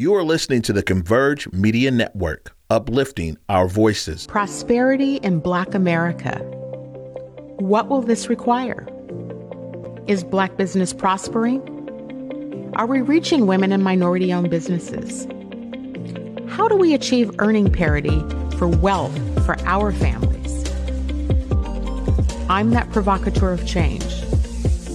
You are listening to the Converge Media Network, uplifting our voices. Prosperity in Black America. What will this require? Is Black business prospering? Are we reaching women and minority owned businesses? How do we achieve earning parity for wealth for our families? I'm that provocateur of change.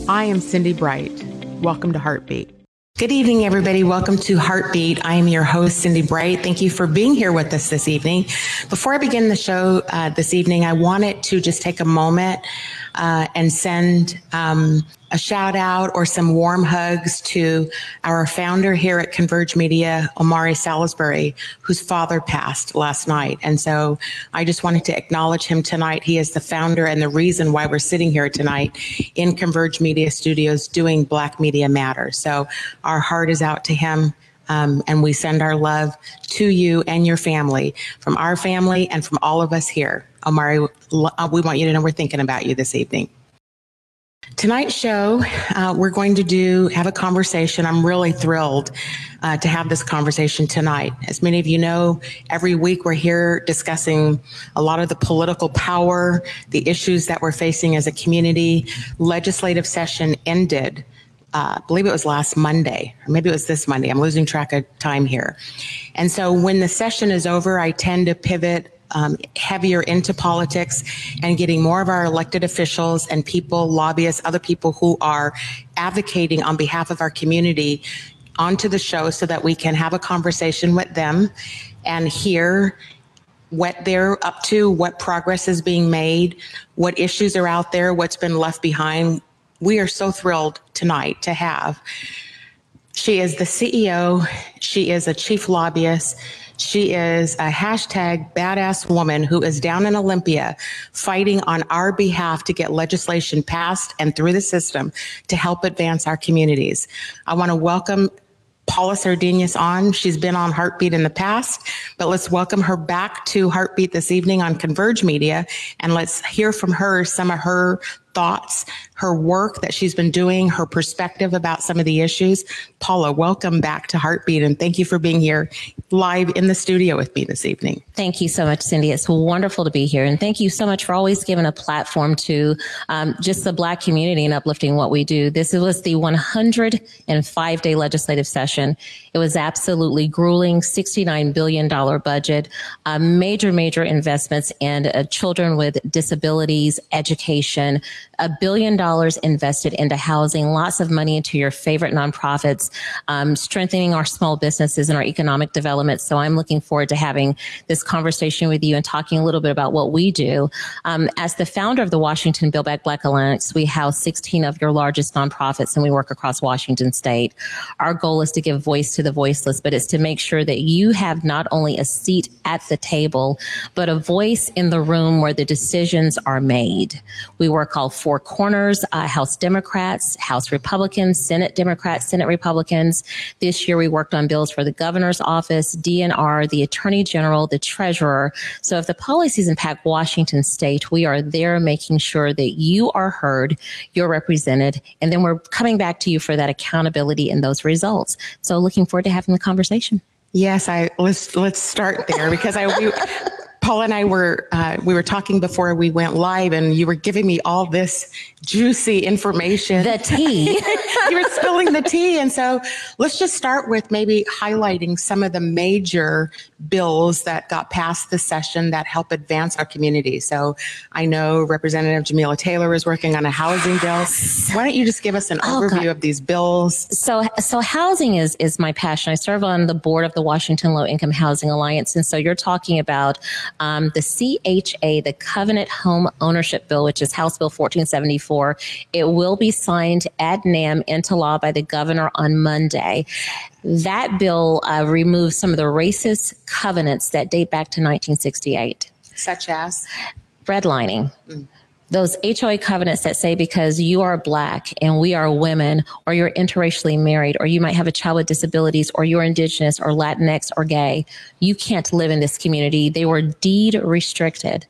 I am Cindi Bright. Welcome to Heartbeat. Good evening, everybody. Welcome to Heartbeat. I am your host, Cindi Bright. Thank you for being here with us this evening. Before I begin the show uh, this evening, I wanted to just take a moment uh, and send um, a shout out or some warm hugs to our founder here at Converge Media, Omari Salisbury, whose father passed last night. And so I just wanted to acknowledge him tonight. He is the founder and the reason why we're sitting here tonight in Converge Media Studios doing Black Media Matters. So our heart is out to him. Um, and we send our love to you and your family from our family and from all of us here. Omari, uh, we want you to know we're thinking about you this evening. Tonight's show, uh, we're going to do have a conversation. I'm really thrilled uh, to have this conversation tonight. As many of you know, every week we're here discussing a lot of the political power, the issues that we're facing as a community. Legislative session ended. Uh, I believe it was last Monday, or maybe it was this Monday. I'm losing track of time here. And so when the session is over, I tend to pivot um, heavier into politics and getting more of our elected officials and people, lobbyists, other people who are advocating on behalf of our community onto the show so that we can have a conversation with them and hear what they're up to, what progress is being made, what issues are out there, what's been left behind. We are so thrilled tonight to have. She is the CEO, she is a chief lobbyist. She is a hashtag badass woman who is down in Olympia fighting on our behalf to get legislation passed and through the system to help advance our communities. I want to welcome Paula Sardinas on. She's been on Heartbeat in the past, but let's welcome her back to Heartbeat this evening on Converge Media and let's hear from her some of her thoughts, her work that she's been doing, her perspective about some of the issues. Paula, welcome back to Heartbeat and thank you for being here live in the studio with me this evening. Thank you so much, Cindi. It's wonderful to be here. And thank you so much for always giving a platform to um, just the Black community and uplifting what we do. This was the 105 day legislative session. It was absolutely grueling, $69 billion budget, uh, major, major investments in uh, children with disabilities, education, a billion dollars invested into housing, lots of money into your favorite nonprofits, um, strengthening our small businesses and our economic development. So I'm looking forward to having this conversation with you and talking a little bit about what we do. Um, as the founder of the Washington Build Back Black Alliance, we house 16 of your largest nonprofits and we work across Washington state. Our goal is to give voice to the voiceless, but it's to make sure that you have not only a seat at the table, but a voice in the room where the decisions are made. We work all four corners, uh, House Democrats, House Republicans, Senate Democrats, Senate Republicans. This year we worked on bills for the governor's office, DNR, the attorney general, the treasurer. So if the policies impact Washington state, we are there making sure that you are heard, you're represented, and then we're coming back to you for that accountability and those results. So looking forward to having the conversation. Yes, I let's let's start there because I we, Paul and I were uh, we were talking before we went live, and you were giving me all this juicy information. The tea. you were spilling the tea, and so let's just start with maybe highlighting some of the major bills that got passed this session that help advance our community. So I know Representative Jamila Taylor is working on a housing bill. Why don't you just give us an oh, overview God. of these bills? So, so housing is is my passion. I serve on the board of the Washington Low Income Housing Alliance, and so you're talking about um, the CHA, the Covenant Home Ownership Bill, which is House Bill 1474. It will be signed ad nam into law by the governor on Monday. That bill uh, removes some of the racist covenants that date back to 1968. Such as? Redlining. Mm those HOA covenants that say because you are black and we are women, or you're interracially married, or you might have a child with disabilities, or you're indigenous, or Latinx, or gay, you can't live in this community. They were deed restricted.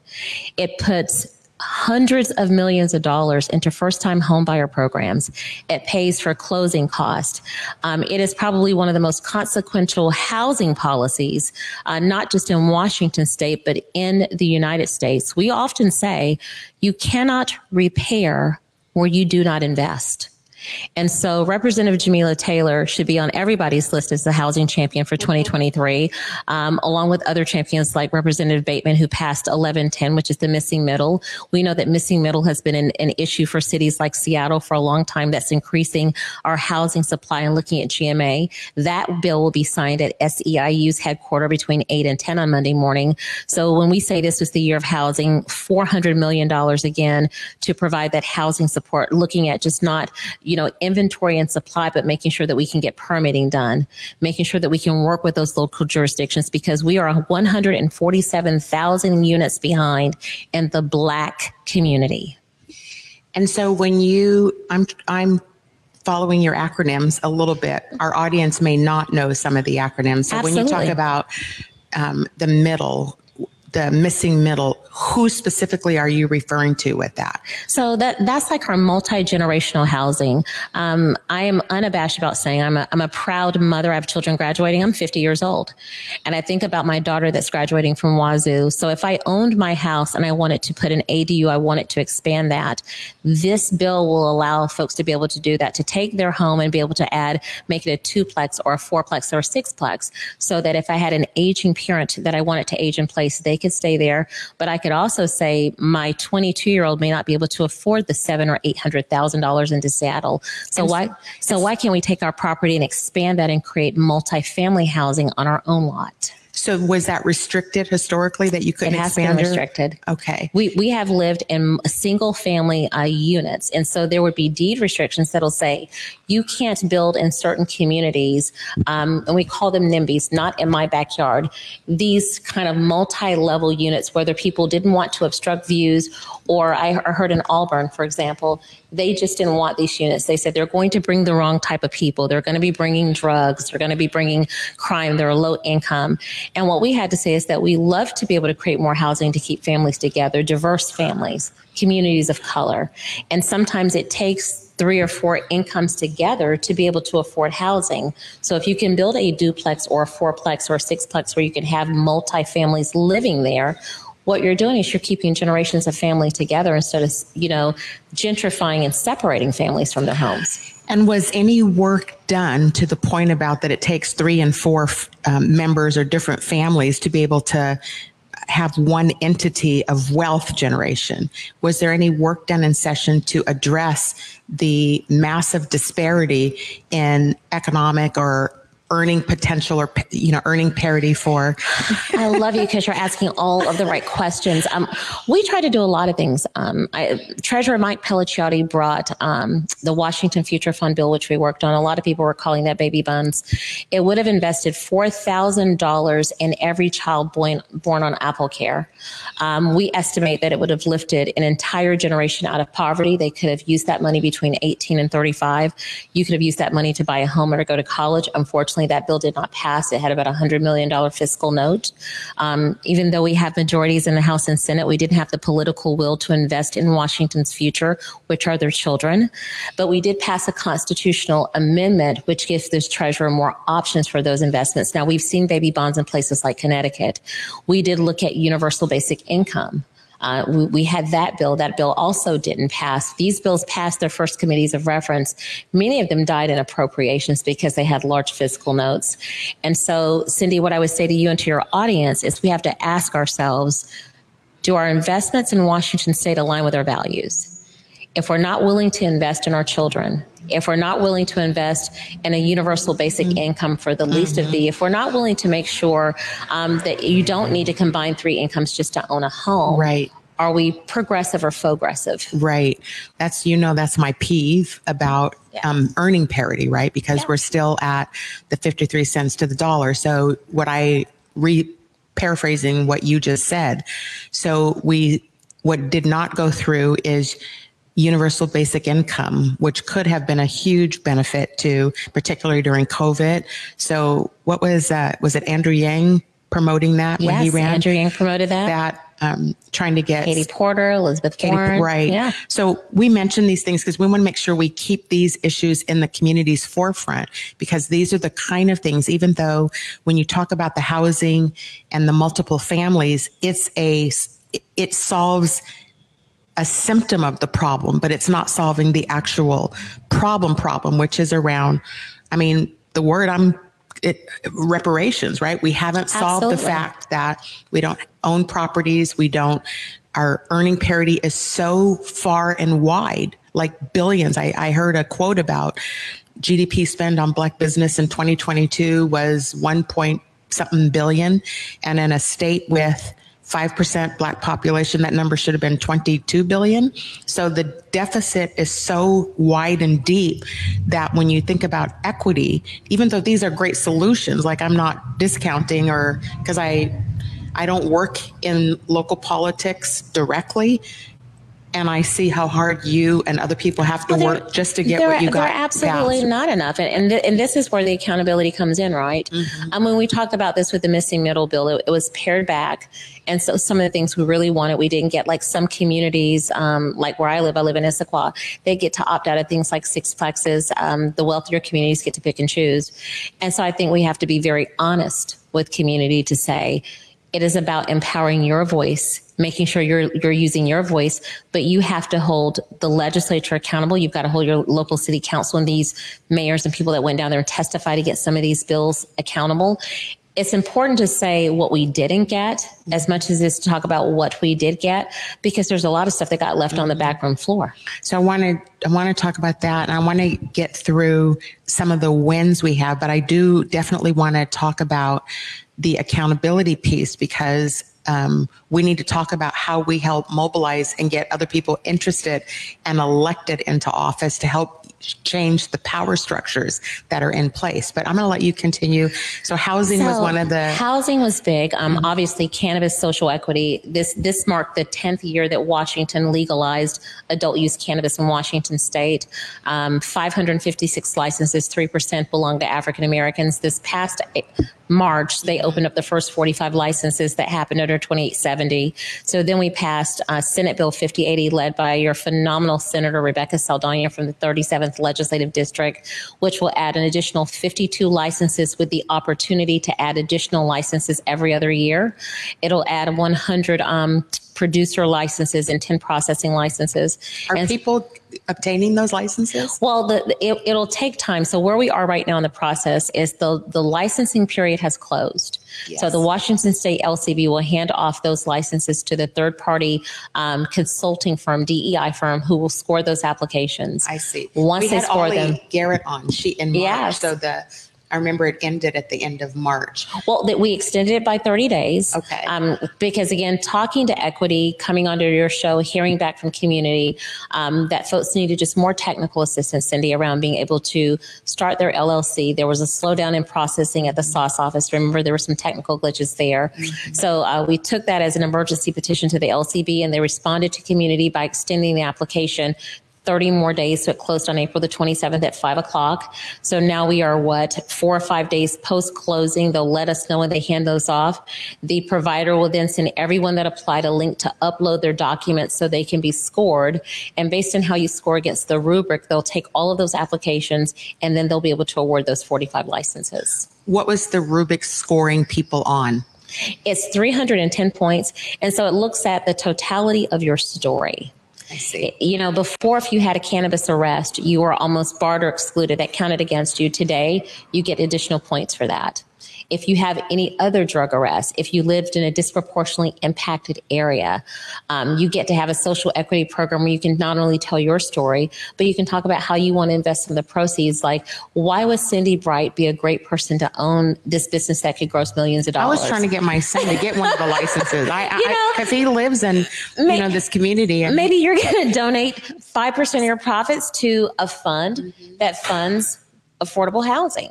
It puts hundreds of millions of dollars into first time homebuyer programs. It pays for closing costs. Um, it is probably one of the most consequential housing policies, uh, not just in Washington state, but in the United States. We often say you cannot repair where you do not invest. And so Representative Jamila Taylor should be on everybody's list as the housing champion for 2023, um, along with other champions like Representative Bateman, who passed 1110, which is the missing middle. We know that missing middle has been an, an issue for cities like Seattle for a long time. That's increasing our housing supply and looking at GMA. That bill will be signed at SEIU's headquarters between 8 and 10 on Monday morning. So when we say this was the year of housing, $400 million again to provide that housing support, looking at just not, you you know, inventory and supply, but making sure that we can get permitting done, making sure that we can work with those local jurisdictions because we are 147,000 units behind in the black community. And so when you, I'm, I'm following your acronyms a little bit. Our audience may not know some of the acronyms. So when you talk about um, the middle, the missing middle, who specifically are you referring to with that? So that that's like our multi generational housing. Um, I am unabashed about saying I'm a, I'm a proud mother. I have children graduating. I'm 50 years old, and I think about my daughter that's graduating from Wazoo. So if I owned my house and I wanted to put an ADU, I wanted to expand that. This bill will allow folks to be able to do that, to take their home and be able to add, make it a twoplex or a fourplex or a sixplex, so that if I had an aging parent that I wanted to age in place, they could stay there, but I could also say my 22 year old may not be able to afford the seven or eight hundred thousand dollars into Seattle. So and why so why can't we take our property and expand that and create multifamily housing on our own lot? So was that restricted historically that you couldn't expand? it has expand? Been restricted. Okay. We we have lived in single family uh, units, and so there would be deed restrictions that'll say you can't build in certain communities, um, and we call them NIMBYs, not in my backyard. These kind of multi-level units, whether people didn't want to obstruct views, or I heard in Auburn, for example, they just didn't want these units. They said they're going to bring the wrong type of people. They're going to be bringing drugs. They're going to be bringing crime. They're low income. And what we had to say is that we love to be able to create more housing to keep families together, diverse families, communities of color. And sometimes it takes three or four incomes together to be able to afford housing. So if you can build a duplex or a fourplex or a sixplex where you can have multi families living there, what you're doing is you're keeping generations of family together instead of, you know, gentrifying and separating families from their homes. And was any work done to the point about that it takes three and four um, members or different families to be able to have one entity of wealth generation? Was there any work done in session to address the massive disparity in economic or earning potential or you know earning parity for. I love you because you're asking all of the right questions. Um, we try to do a lot of things. Um, I, treasurer mike pellicciotti brought um, the washington future fund bill which we worked on. A lot of people were calling that baby bonds it would have invested $4000 in every child born, born on apple care. Um, we estimate that it would have lifted an entire generation out of poverty. They could have used that money between 18 and 35 you could have used that money to buy a home or to go to college. Unfortunately Unfortunately, that bill did not pass. It had about a $100 million fiscal note. Um, even though we have majorities in the House and Senate, we didn't have the political will to invest in Washington's future, which are their children. But we did pass a constitutional amendment, which gives this treasurer more options for those investments. Now, we've seen baby bonds in places like Connecticut. We did look at universal basic income. Uh, we, we, had that bill. That bill also didn't pass. These bills passed their first committees of reference. Many of them died in appropriations because they had large fiscal notes. And so, Cindi, what I would say to you and to your audience is we have to ask ourselves do our investments in Washington state align with our values? If we're not willing to invest in our children, if we're not willing to invest in a universal basic mm-hmm. income for the least mm-hmm. of the, if we're not willing to make sure um, that you don't need to combine three incomes just to own a home, right? Are we progressive or progressive? Right. That's you know that's my peeve about yeah. um, earning parity, right? Because yeah. we're still at the fifty three cents to the dollar. So what I re paraphrasing what you just said. So we what did not go through is universal basic income, which could have been a huge benefit to, particularly during COVID. So what was, uh, was it Andrew Yang promoting that yes, when he ran? Andrew Yang promoted that. That um, trying to get Katie Porter, Elizabeth Katie- Warren. right. Yeah. So we mention these things because we want to make sure we keep these issues in the community's forefront because these are the kind of things, even though when you talk about the housing and the multiple families, it's a, it solves a symptom of the problem, but it's not solving the actual problem problem, which is around, I mean, the word I'm it, reparations, right? We haven't solved the fact that we don't own properties, we don't, our earning parity is so far and wide, like billions. I, I heard a quote about GDP spend on black business in 2022 was 1 point something billion. And in a state with 5% black population, that number should have been 22 billion. So the deficit is so wide and deep that when you think about equity, even though these are great solutions, like I'm not discounting or because I, I don't work in local politics directly. And I see how hard you and other people have to Well, work just to get what you got. Absolutely not enough, and and, th- and this is where the accountability comes in, right? Mm-hmm. Um, when we talked about this with the missing middle bill, it, it was pared back, and so some of the things we really wanted, we didn't get. Like some communities, um, like where I live, I live in Issaquah, they get to opt out of things like sixplexes. Um, the wealthier communities get to pick and choose, and so I think we have to be very honest with community to say it is about empowering your voice making sure you're you're using your voice but you have to hold the legislature accountable you've got to hold your local city council and these mayors and people that went down there and testify to get some of these bills accountable it's important to say what we didn't get as much as is to talk about what we did get because there's a lot of stuff that got left on the backroom floor So I want to I want to talk about that, and I want to get through some of the wins we have. But I do definitely want to talk about the accountability piece because um, we need to talk about how we help mobilize and get other people interested and elected into office to help change the power structures that are in place. But I'm going to let you continue. So housing was one of the housing was big. Um, obviously, cannabis social equity. This this marked the tenth year that Washington legalized adult use cannabis in Washington State. Um, 556 licenses, three percent belong to African Americans. This past March, they opened up the first 45 licenses that happened under 2870. So then we passed uh, Senate Bill 5080, led by your phenomenal Senator Rebecca Saldana from the 37th Legislative District, which will add an additional 52 licenses with the opportunity to add additional licenses every other year. It'll add 100 um, producer licenses and 10 processing licenses. are And- people obtaining those licenses? well, the, the- it, it'll take time. So where we are right now in the process is the the licensing period has closed. So the Washington State LCB will hand off those licenses to the third party um, consulting firm, DEI firm, who will score those applications. I see. Once we they score Ollie them. Garrett on she in March, Yes. so the I remember it ended at the end of March. Well, that we extended it by 30 days. Okay. Um, because again, talking to equity, coming onto your show, hearing back from community, um, that folks needed just more technical assistance, Cindi, around being able to start their LLC. There was a slowdown in processing at the SOS office. Remember, there were some technical glitches there. So uh, we took that as an emergency petition to the LCB, and they responded to community by extending the application 30 more days. So it closed on April the 27th at 5 o'clock. So now we are what, four or five days post closing. They'll let us know when they hand those off. The provider will then send everyone that applied a link to upload their documents so they can be scored. And based on how you score against the rubric, they'll take all of those applications and then they'll be able to award those 45 licenses. What was the rubric scoring people on? It's 310 points. And so it looks at the totality of your story. I see. Eh, you know, before if you had a cannabis arrest, you were almost barred or excluded. That counted against you. Today, you get additional points for that. If you have any other drug arrests, if you lived in a disproportionately impacted area, um, you get to have a social equity program where you can not only tell your story, but you can talk about how you want to invest some of the proceeds. Like, why would Cindi Bright be a great person to own this business that could gross millions of dollars? I was trying to get my son to get one of the licenses. I, You know- because he lives in May- you know this community, and maybe you're going to donate 5% of your profits to a fund Mm-hmm. that funds affordable housing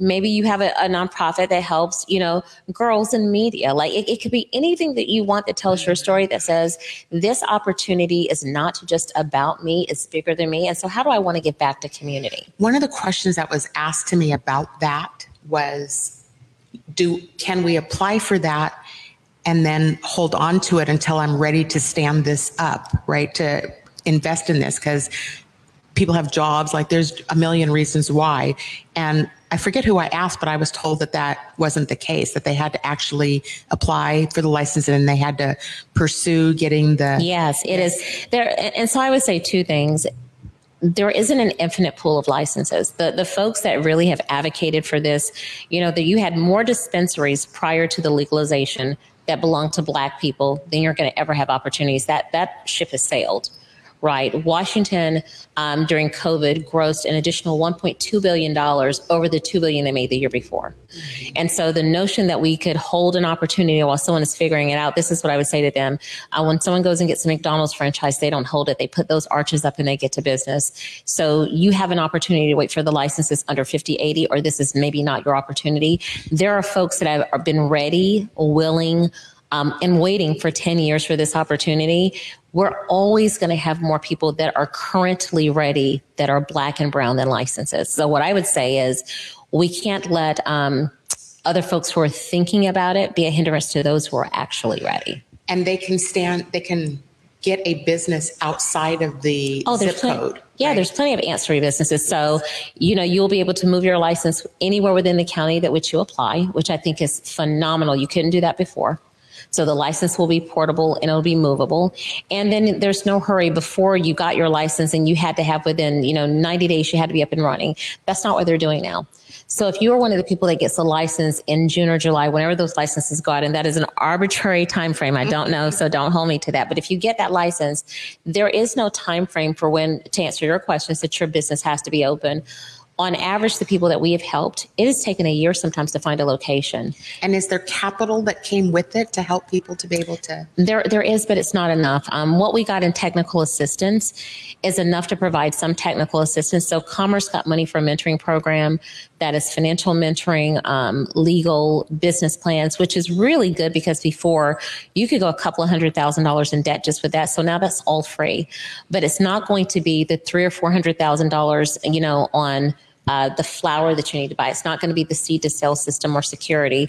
maybe you have a, a nonprofit that helps you know girls in media like it, it could be anything that you want that tells your story that says this opportunity is not just about me it's bigger than me and so how do i want to give back to community one of the questions that was asked to me about that was, do can we apply for that? and then hold on to it until I'm ready to stand this up, right? To invest in this because people have jobs. Like there's a million reasons why. And I forget who I asked, but I was told that that wasn't the case, that they had to actually apply for the license and they had to pursue getting the. Yes, it is there. And so I would say two things. There isn't an infinite pool of licenses. The the folks that really have advocated for this, you know, that you had more dispensaries prior to the legalization that belong to black people than you're going to ever have opportunities. That that ship has sailed right? Washington um, during COVID grossed an additional 1.2 billion dollars over the 2 billion they made the year before. And so the notion that we could hold an opportunity while someone is figuring it out, this is what I would say to them: uh, when someone goes and gets a McDonald's franchise, they don't hold it; they put those arches up and they get to business. So you have an opportunity to wait for the licenses under 5080, or this is maybe not your opportunity. There are folks that have been ready, willing um, and waiting for 10 years for this opportunity, we're always going to have more people that are currently ready that are black and brown than licenses. So what I would say is we can't let um, other folks who are thinking about it be a hindrance to those who are actually ready. And they can stand, they can get a business outside of the oh, zip plenty, code. Yeah, right? there's plenty of ancillary businesses. So, you know, you'll be able to move your license anywhere within the county that which you apply, which I think is phenomenal. You couldn't do that before. So the license will be portable and it'll be movable. And then there's no hurry before you got your license and you had to have within, you know, 90 days you had to be up and running. That's not what they're doing now. So if you are one of the people that gets a license in June or July, whenever those licenses go out, and that is an arbitrary time frame, I don't know, so don't hold me to that. But if you get that license, there is no time frame for when to answer your questions that your business has to be open on average, the people that we have helped, it has taken a year sometimes to find a location. And is there capital that came with it to help people to be able to? There, there is, but it's not enough. Um, what we got in technical assistance is enough to provide some technical assistance. So Commerce got money for a mentoring program that is financial mentoring, um, legal, business plans, which is really good because before you could go a couple of hundred thousand dollars in debt just with that. So now that's all free, but it's not going to be the three or four hundred thousand dollars, you know, on uh, the flour that you need to buy. It's not going to be the seed to sale system or security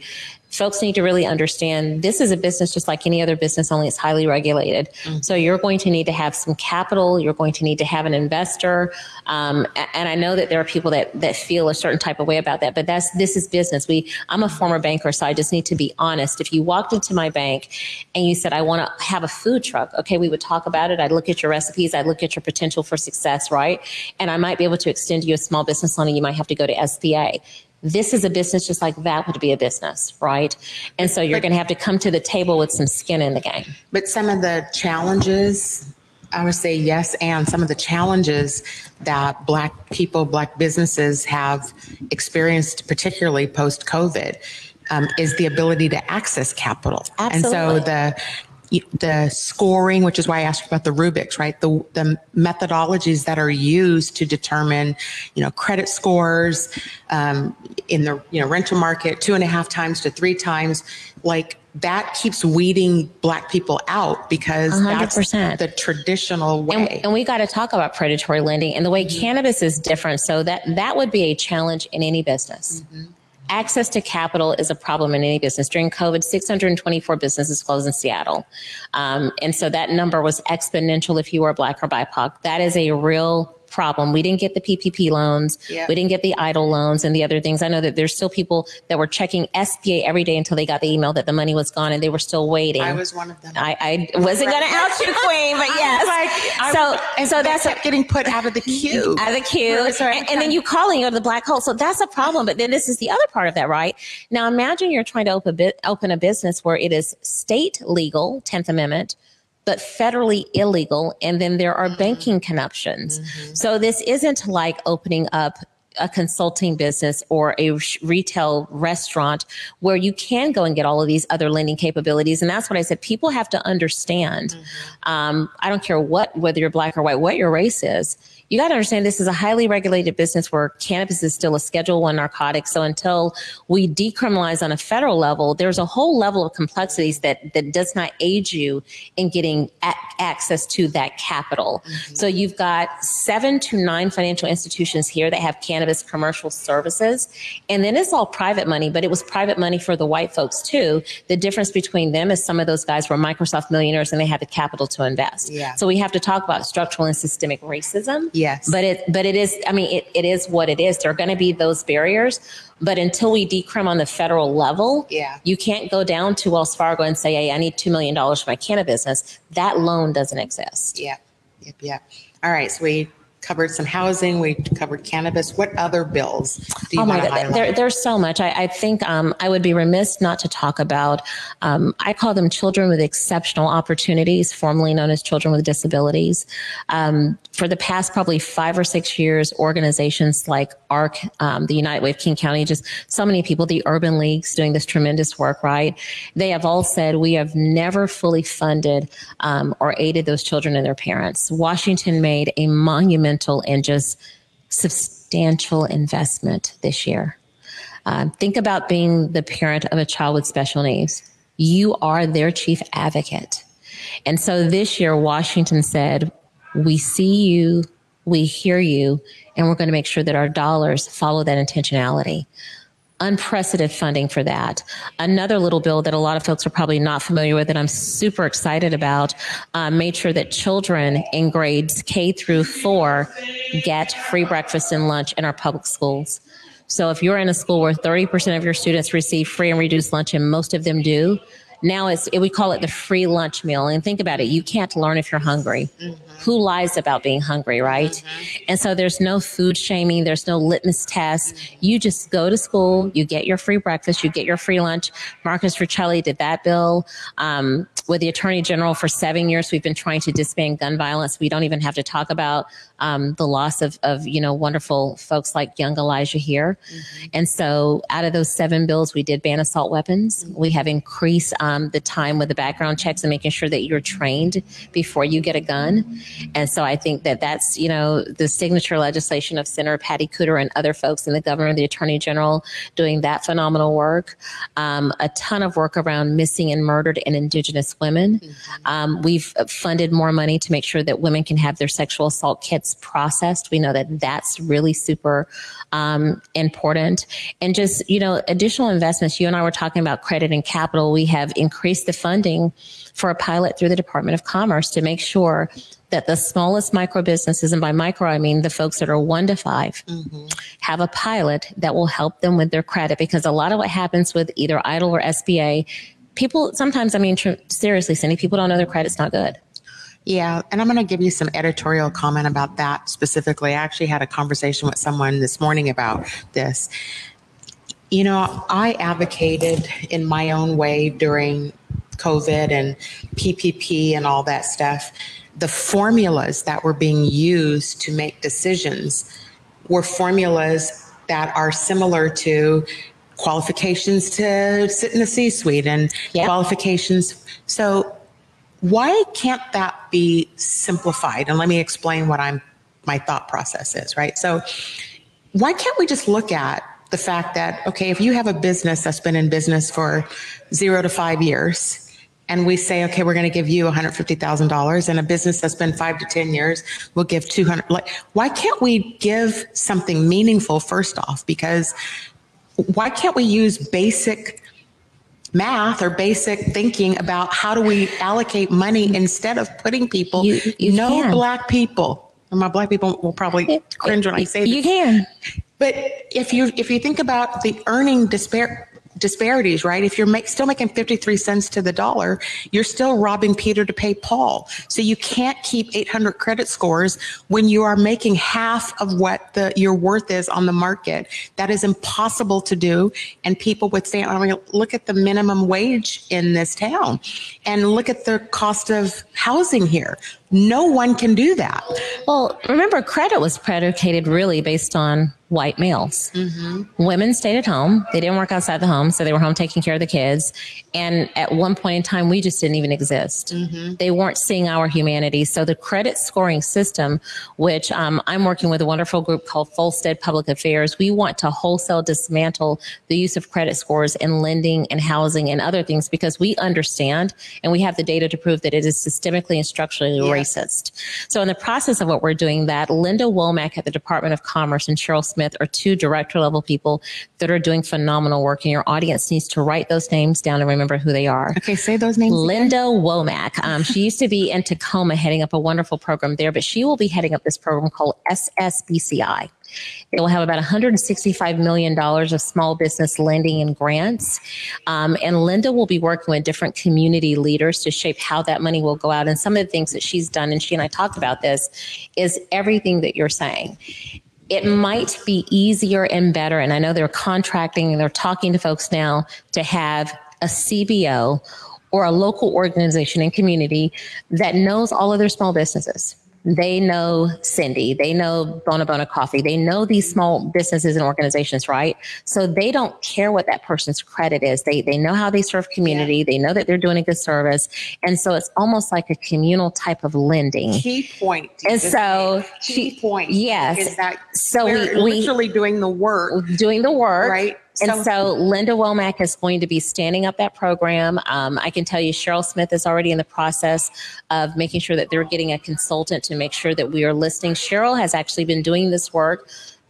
folks need to really understand this is a business just like any other business, only it's highly regulated. Mm-hmm. So you're going to need to have some capital. You're going to need to have an investor. Um, and I know that there are people that that feel a certain type of way about that, but that's this is business. We I'm a former banker, so I just need to be honest. If you walked into my bank and you said I want to have a food truck, okay, we would talk about it. I'd look at your recipes. I'd look at your potential for success, right? And I might be able to extend you a small business loan, and you might have to go to SBA this is a business just like that would be a business, right? And so you're going to have to come to the table with some skin in the game. But some of the challenges, I would say yes, and some of the challenges that Black people, Black businesses have experienced, particularly post COVID. Um, is the ability to access capital. Absolutely. And so the the scoring, which is why I asked about the rubrics, right? The the methodologies that are used to determine, you know, credit scores um, in the you know rental market, two and a half times to three times, like that keeps weeding black people out because 100%. that's the traditional way. And, and we got to talk about predatory lending and the way mm-hmm. cannabis is different. So that that would be a challenge in any business. Mm-hmm access to capital is a problem in any business. During COVID, 624 businesses closed in Seattle. Um, and so that number was exponential if you were Black or BIPOC. That is a real problem. We didn't get the PPP loans. Yep. We didn't get the EIDL loans and the other things. I know that there's still people that were checking SBA every day until they got the email that the money was gone and they were still waiting. I was one of them. I, I wasn't going to out you, Queen, but yes. Like, so, so that's kept getting put out of the queue. Out of the queue. And, and, then you call and you go to the black hole. So that's a problem. But then this is the other part of that, right? Now imagine you're trying to open, open a business where it is state legal, 10th Amendment, but federally illegal. And then there are mm-hmm. banking connections. Mm-hmm. So this isn't like opening up a consulting business or a retail restaurant where you can go and get all of these other lending capabilities. And that's what I said. People have to understand. Mm-hmm. Um, I don't care what, whether you're black or white, what your race is you got to understand this is a highly regulated business where cannabis is still a Schedule One narcotic. So until we decriminalize on a federal level, there's a whole level of complexities that that does not aid you in getting a- access to that capital. Mm-hmm. So you've got seven to nine financial institutions here that have cannabis commercial services, and then it's all private money, but it was private money for the white folks too. The difference between them is some of those guys were Microsoft millionaires and they had the capital to invest. Yeah. So we have to talk about structural and systemic racism. Yes. But it but it is I mean it, it is what it is. There are going to be those barriers, but until we decrim on the federal level, yeah. you can't go down to Wells Fargo and say, "Hey, I need 2 million dollars for my cannabis business." That loan doesn't exist. Yeah. Yep, yep. All right, so we covered some housing, we covered cannabis. What other bills do you oh my God, highlight? there, there's so much. I, I think um, I would be remiss not to talk about. Um, I call them children with exceptional opportunities, formerly known as children with disabilities. Um, for the past probably five or six years, organizations like ARC, um, the United Way of King County, just so many people, the Urban Leagues doing this tremendous work, right? They have all said we have never fully funded um, or aided those children and their parents. Washington made a and just substantial investment this year. Um, think about being the parent of a child with special needs. You are their chief advocate. And so this year, Washington said, we see you, we hear you, and we're going to make sure that our dollars follow that intentionality. Unprecedented funding for that. Another little bill that a lot of folks are probably not familiar with that I'm super excited about uh, made sure that children in grades K through four get free breakfast and lunch in our public schools. So if you're in a school where 30% of your students receive free and reduced lunch, and most of them do, now it's we call it the free lunch meal. And think about it, you can't learn if you're hungry. Mm-hmm. Who lies about being hungry, right? Mm-hmm. And so there's no food shaming, there's no litmus test. Mm-hmm. You just go to school, you get your free breakfast, you get your free lunch. Marcus Riccelli did that bill. Um, with the attorney general for seven years, we've been trying to disband gun violence. We don't even have to talk about um, the loss of, of, you know, wonderful folks like young Elijah here. Mm-hmm. And so out of those seven bills, we did ban assault weapons. We have increased um, the time with the background checks and making sure that you're trained before you get a gun. And so I think that that's, you know, the signature legislation of Senator Patty Kuderer and other folks in the governor, the attorney general doing that phenomenal work. Um, a ton of work around missing and murdered and indigenous women. Mm-hmm. Um, we've funded more money to make sure that women can have their sexual assault kits processed. We know that that's really super um, important. And just, you know, additional investments. You and I were talking about credit and capital. We have increased the funding for a pilot through the Department of Commerce to make sure that the smallest micro businesses, and by micro, I mean the folks that are one to 5 mm-hmm. have a pilot that will help them with their credit because a lot of what happens with either EIDL or SBA, people sometimes, I mean, tr- seriously, Cindi, people don't know their credit's not good. Yeah, and I'm going to give you some editorial comment about that specifically. I actually had a conversation with someone this morning about this. You know, I advocated in my own way during COVID and PPP and all that stuff. The formulas that were being used to make decisions were formulas that are similar to qualifications to sit in the C suite and yep. qualifications. So why can't that be simplified? And let me explain what I'm my thought process is, right? So why can't we just look at the fact that okay, if you have a business that's been in business for 0 to 5 years and we say okay, we're going to give you $150,000 and a business that's been 5 to 10 years, we'll give 200 like why can't we give something meaningful first off because why can't we use basic math or basic thinking about how do we allocate money instead of putting people, you, you no can. black people. And my black people will probably cringe when I say You can. But if you if you think about the earning dispar- disparities, right? If you're make, still making 53 cents to the dollar, you're still robbing Peter to pay Paul. So you can't keep 800 credit scores when you are making half of what the your worth is on the market. That is impossible to do. And people with family, I mean, look at the minimum wage in this town and look at the cost of housing here No one can do that. Well, remember, credit was predicated really based on white males. Mm-hmm. Women stayed at home. They didn't work outside the home, so they were home taking care of the kids. And at one point in time, we just didn't even exist. Mm-hmm. They weren't seeing our humanity. So the credit scoring system, which um, I'm working with a wonderful group called Folstead Public Affairs, we want to wholesale dismantle the use of credit scores in lending and housing and other things because we understand and we have the data to prove that it is systemically and structurally yeah. Racist. So in the process of what we're doing that, Linda Womack at the Department of Commerce and Cheryl Smith are two director level people that are doing phenomenal work. And your audience needs to write those names down and remember who they are. Okay, say those names. Linda again. Womack. Um, she used to be in Tacoma heading up a wonderful program there, but she will be heading up this program called SSBCI. It will have about $165 million of small business lending and grants. Um, and Linda will be working with different community leaders to shape how that money will go out. And some of the things that she's done, and she and I talked about this, is everything that you're saying it might be easier and better. And I know they're contracting and they're talking to folks now to have a CBO or a local organization and community that knows all of their small businesses they know Cindi, they know Boon Boona Coffee, they know these small businesses and organizations, right? So they don't care what that person's credit is. They they know how they serve community, yeah. they know that they're doing a good service, and so it's almost like a communal type of lending. Key point. And so key she, point. Yes. Is that so we we literally doing the work, doing the work, right? And so Linda Womack is going to be standing up that program. Um, I can tell you, Cheryl Smith is already in the process of making sure that they're getting a consultant to make sure that we are listening. Cheryl has actually been doing this work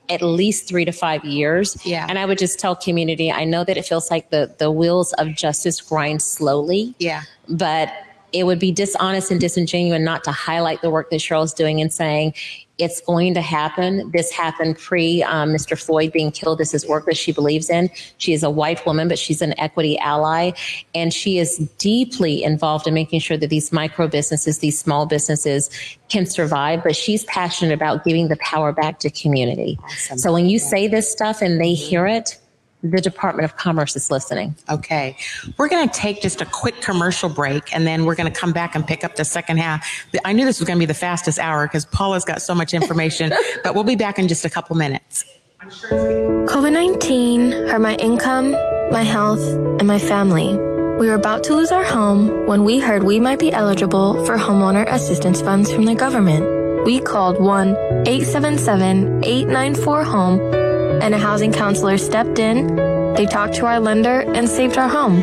at least three to five years. Yeah. And I would just tell community, I know that it feels like the the wheels of justice grind slowly. Yeah. But it would be dishonest and disingenuous not to highlight the work that Cheryl's doing and saying, it's going to happen. This happened pre um, Mr. Floyd being killed. This is work that she believes in. She is a white woman, but she's an equity ally. And she is deeply involved in making sure that these micro businesses, these small businesses can survive. But she's passionate about giving the power back to community. Awesome. So when you say this stuff and they hear it, the Department of Commerce is listening. Okay. We're going to take just a quick commercial break and then we're going to come back and pick up the second half. I knew this was going to be the fastest hour because Paula's got so much information, but we'll be back in just a couple minutes. COVID 19 hurt my income, my health, and my family. We were about to lose our home when we heard we might be eligible for homeowner assistance funds from the government. We called 1 877 894 HOME and a housing counselor stepped in, they talked to our lender, and saved our home.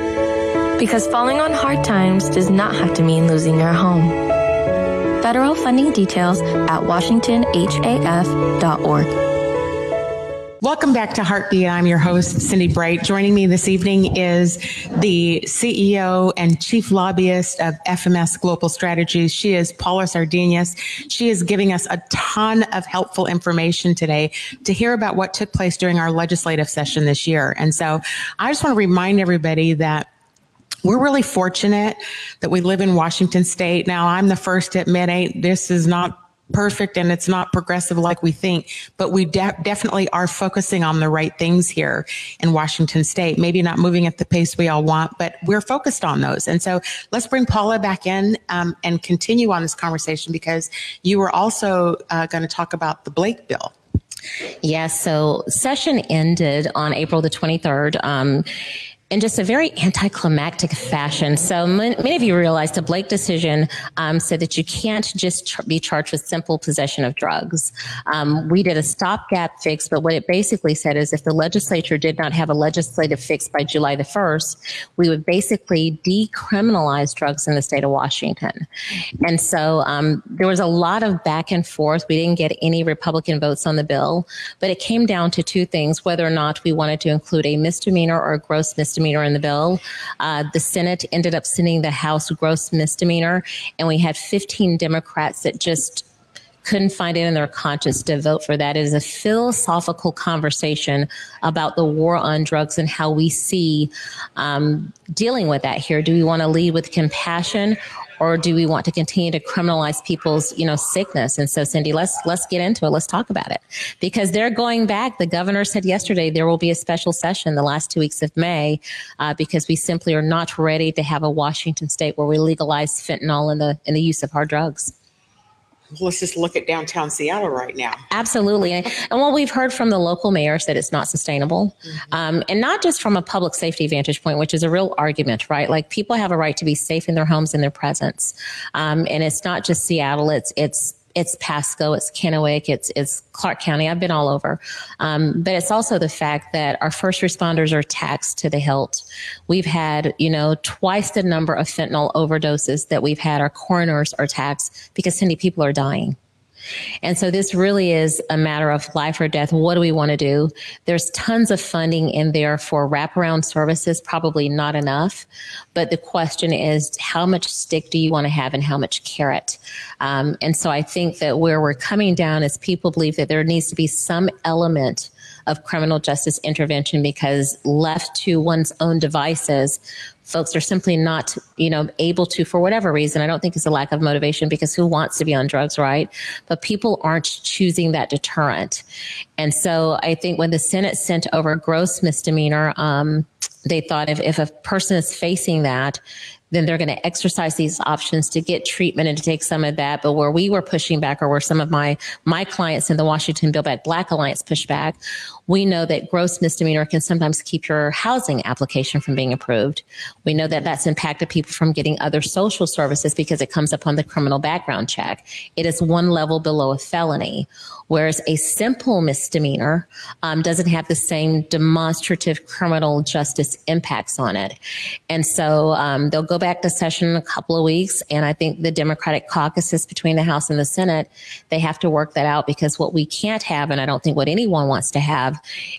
Because falling on hard times does not have to mean losing your home. Federal funding details at washingtonhaf.org. Welcome back to Heartbeat. I'm your host, Cindi Bright. Joining me this evening is the CEO and Chief Lobbyist of FMS Global Strategies. She is Paula Sardinas. She is giving us a ton of helpful information today to hear about what took place during our legislative session this year. And so I just want to remind everybody that we're really fortunate that we live in Washington state. Now, I'm the first to admit, this is not perfect and it's not progressive like we think, but we de- definitely are focusing on the right things here in Washington state. Maybe not moving at the pace we all want, but we're focused on those. And so let's bring Paula back in um, and continue on this conversation because you were also uh, going to talk about the Blake bill. Yes. Yeah, so session ended on April the 23rd. Um, in just a very anticlimactic fashion. So many of you realize the Blake decision um, said that you can't just be charged with simple possession of drugs. Um, we did a stopgap fix, but what it basically said is if the legislature did not have a legislative fix by July the 1st, we would basically decriminalize drugs in the state of Washington. And so um, there was a lot of back and forth. We didn't get any Republican votes on the bill, but it came down to two things whether or not we wanted to include a misdemeanor or a gross misdemeanor misdemeanor in the bill. Uh, the Senate ended up sending the House gross misdemeanor, and we had 15 Democrats that just couldn't find it in their conscience to vote for that. It is a philosophical conversation about the war on drugs and how we see um, dealing with that here. Do we want to lead with compassion or do we want to continue to criminalize people's you know sickness? And so cindi let's let's get into it. Let's talk about it. Because they're going back. The governor said yesterday there will be a special session the last two weeks of may uh, because we simply are not ready to have a washington state where we legalize fentanyl in the in the use of hard drugs let's just look at downtown Seattle right now. Absolutely. And what we've heard from the local mayors that it's not sustainable. Mm-hmm. Um, and not just from a public safety vantage point, which is a real argument, right? Like people have a right to be safe in their homes in their presence. Um, and it's not just Seattle, it's, it's it's Pasco, it's Kennewick, it's it's Clark County. I've been all over, um, but it's also the fact that our first responders are taxed to the hilt. We've had you know twice the number of fentanyl overdoses that we've had. Our coroners are taxed because so many people are dying. And so this really is a matter of life or death. What do we want to do? There's tons of funding in there for wraparound services, probably not enough. But the question is, how much stick do you want to have and how much carrot? Um, and so I think that where we're coming down is people believe that there needs to be some element of criminal justice intervention because left to one's own devices, folks are simply not, you know, able to for whatever reason. I don't think it's a lack of motivation because who wants to be on drugs, right? But people aren't choosing that deterrent. And so I think when the Senate sent over gross misdemeanor, um, they thought if, if a person is facing that, then they're going to exercise these options to get treatment and to take some of that. But where we were pushing back, or where some of my my clients in the Washington Build Back Black Alliance pushed back, we know that gross misdemeanor can sometimes keep your housing application from being approved. We know that that's impacted people from getting other social services because it comes upon the criminal background check. It is one level below a felony whereas a simple misdemeanor um, doesn't have the same demonstrative criminal justice impacts on it. And so um, they'll go back to session in a couple of weeks. And I think the Democratic caucuses between the House and the Senate, they have to work that out because what we can't have, and I don't think what anyone wants to have,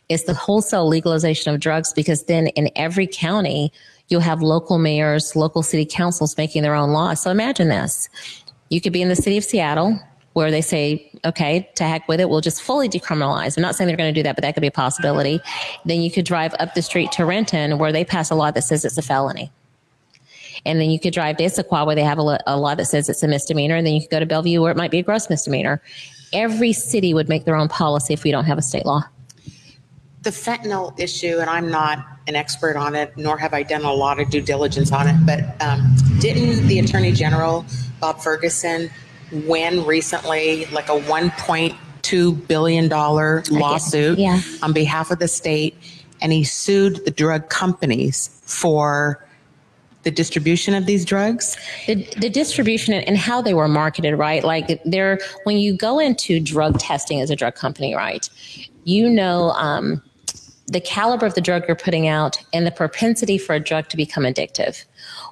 is the wholesale legalization of drugs because then in every county, you'll have local mayors, local city councils making their own laws. So imagine this. You could be in the city of Seattle, where they say, okay, to heck with it, we'll just fully decriminalize. I'm not saying they're going to do that, but that could be a possibility. Then you could drive up the street to Renton, where they pass a law that says it's a felony. And then you could drive to Issaquah, where they have a, a law that says it's a misdemeanor. And then you could go to Bellevue, where it might be a gross misdemeanor. Every city would make their own policy if we don't have a state law. The fentanyl issue, and I'm not an expert on it, nor have I done a lot of due diligence on it, but um, didn't the Attorney General, Bob Ferguson, win recently like a 1.2 billion dollar lawsuit yeah. on behalf of the state and he sued the drug companies for the distribution of these drugs the, the distribution and how they were marketed right like they're when you go into drug testing as a drug company right you know um, the caliber of the drug you're putting out and the propensity for a drug to become addictive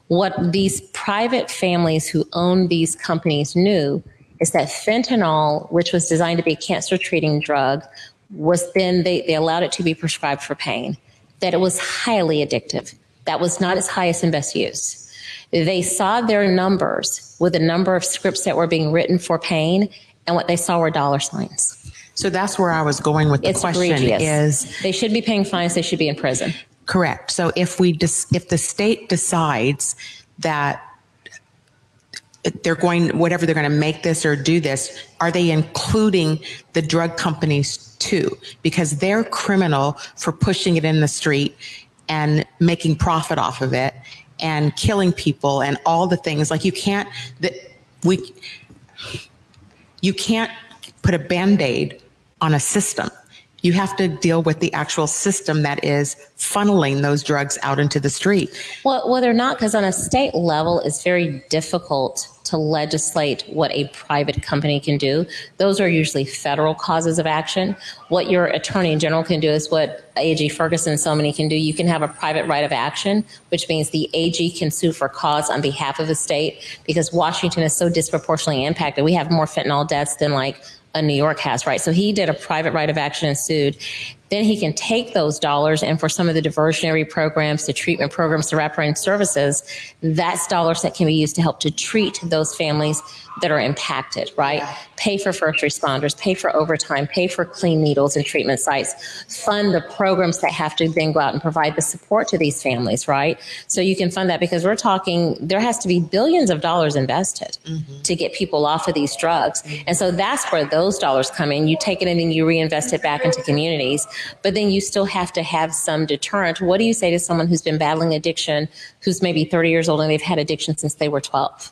what these private families who own these companies knew is that fentanyl, which was designed to be a cancer treating drug, was then they, they allowed it to be prescribed for pain, that it was highly addictive. That was not its highest and best use. They saw their numbers with the number of scripts that were being written for pain, and what they saw were dollar signs. So that's where I was going with the It's question egregious. is They should be paying fines, they should be in prison. correct. So if we dis, if the state decides that they're going whatever they're going to make this or do this, are they including the drug companies too? Because they're criminal for pushing it in the street and making profit off of it and killing people and all the things like you can't that we you can't put a band-aid on a system you have to deal with the actual system that is funneling those drugs out into the street Well, well, they're not because on a state level, it's very difficult to legislate what a private company can do. Those are usually federal causes of action. What your attorney general can do is what AG Ferguson so many can do. You can have a private right of action, which means the AG can sue for cause on behalf of the state because Washington is so disproportionately impacted. We have more fentanyl deaths than like a New York has, right? So he did a private right of action and sued. Then he can take those dollars and for some of the diversionary programs, the treatment programs, the wraparound services, that's dollars that can be used to help to treat those families that are impacted, right? Pay for first responders, pay for overtime, pay for clean needles and treatment sites, fund the programs that have to then go out and provide the support to these families, right? So you can fund that because we're talking, there has to be billions of dollars invested mm-hmm. to get people off of these drugs. And so that's where those dollars come in. You take it and then you reinvest it back into communities, but then you still have to have some deterrent. What do you say to someone who's been battling addiction, who's maybe 30 years old and they've had addiction since they were 12?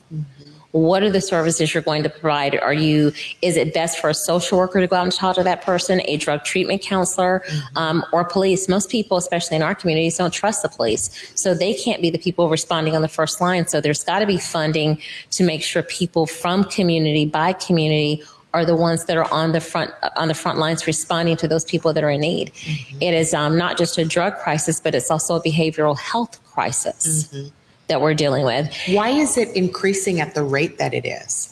What are the services you're going to provide? Are you, is it best for a social worker to go out and talk to that person, a drug treatment counselor, um, or police? Most people, especially in our communities, don't trust the police. So they can't be the people responding on the first line. So there's got to be funding to make sure people from community by community are the ones that are on the front on the front lines responding to those people that are in need. It is um, not just a drug crisis, but it's also a behavioral health crisis that we're dealing with. Why is it increasing at the rate that it is?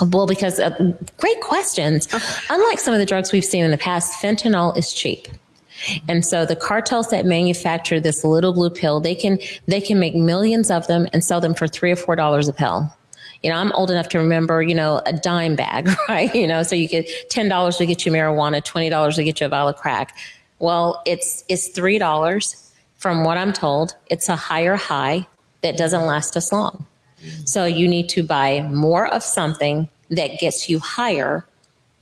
Well, because uh, great questions. Unlike some of the drugs we've seen in the past, fentanyl is cheap. And so the cartels that manufacture this little blue pill, they can they can make millions of them and sell them for three or four dollars a pill. You know, I'm old enough to remember, you know, a dime bag, right? You know, so you get ten dollars to get you marijuana, twenty dollars to get you a vial of crack. Well, it's it's three dollars from what I'm told. It's a higher high that doesn't last us long. So you need to buy more of something that gets you higher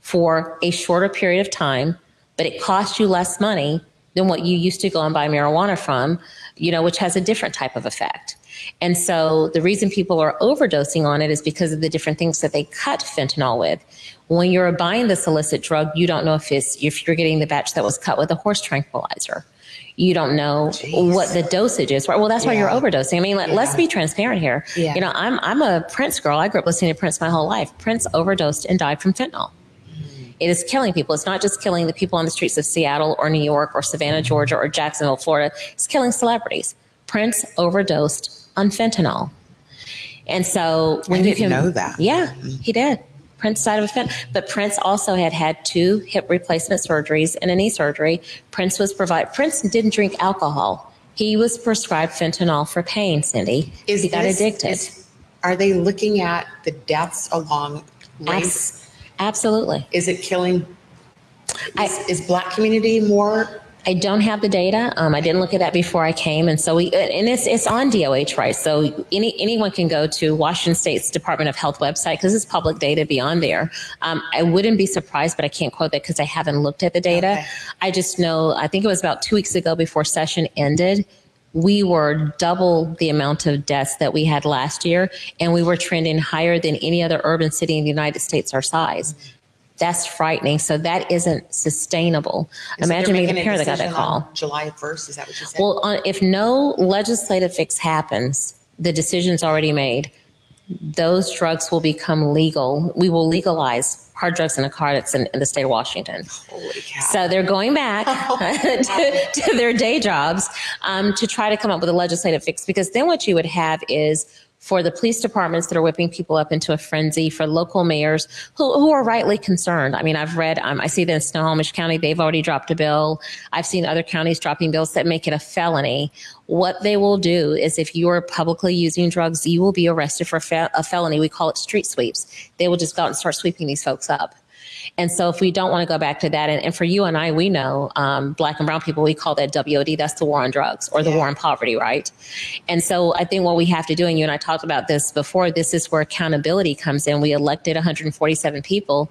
for a shorter period of time, but it costs you less money than what you used to go and buy marijuana from, you know, which has a different type of effect. And so the reason people are overdosing on it is because of the different things that they cut fentanyl with. When you're buying this illicit drug, you don't know if it's if you're getting the batch that was cut with a horse tranquilizer. You don't know what the dosage is. Well, that's why you're overdosing. I mean, let, let's be transparent here. Yeah. You know, I'm I'm a Prince girl. I grew up listening to Prince my whole life. Prince overdosed and died from fentanyl. It is killing people. It's not just killing the people on the streets of Seattle or New York or Savannah, mm-hmm. Georgia or Jacksonville, Florida. It's killing celebrities. Prince overdosed on fentanyl. And so when you didn't can know that. Yeah, he did. Prince died of a fentanyl. But Prince also had had two hip replacement surgeries and a knee surgery. Prince was provide Prince didn't drink alcohol. He was prescribed fentanyl for pain, Cindi. Is he got this- addicted. is- Are they looking at the deaths along race? Abs- absolutely. Is it killing? I- Is, is black community more? I don't have the data. Um, I didn't look at that before I came, and so we and it's it's on DOH, right? So any anyone can go to Washington State's Department of Health website because it's public data beyond there. Um, I wouldn't be surprised, but I can't quote that because I haven't looked at the data. Okay. I just know I think it was about two weeks ago before session ended. We were double the amount of deaths that we had last year, and we were trending higher than any other urban city in the United States our size. That's frightening. So that isn't sustainable. So they're Imagine being making a a parent that got that call. July 1st, is that what you said? Well, on, if no legislative fix happens, the decision's already made. Those drugs will become legal. We will legalize hard drugs in the narcotics in, in the state of Washington. Holy cow. So they're going back to, to their day jobs um, to try to come up with a legislative fix because then what you would have is for the police departments that are whipping people up into a frenzy, for local mayors who, who are rightly concerned. I mean, I've read, um, I see that in Snohomish County, they've already dropped a bill. I've seen other counties dropping bills that make it a felony. What they will do is if you are publicly using drugs, you will be arrested for fe- a felony. We call it street sweeps. They will just go out and start sweeping these folks up. And so if we don't want to go back to that, and, and for you and I, we know um, black and brown people, we call that WOD. That's the war on drugs or the Yeah. war on poverty, right? And so I think what we have to do, and you and I talked about this before, this is where accountability comes in. We elected 147 people.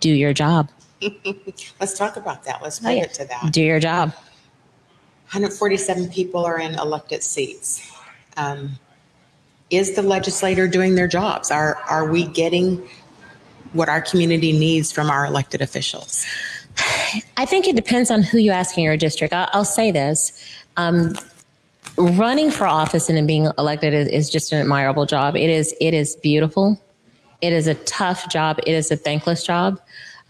Do your job. Let's talk about that. Let's Oh, yeah. pivot to that. Do your job. 147 people are in elected seats. Um, is the legislator doing their jobs? Are are we getting what our community needs from our elected officials? I think it depends on who you ask in your district. I'll, I'll say this. Um, running for office and being elected is, is just an admirable job. It is, it is beautiful. It is a tough job. It is a thankless job.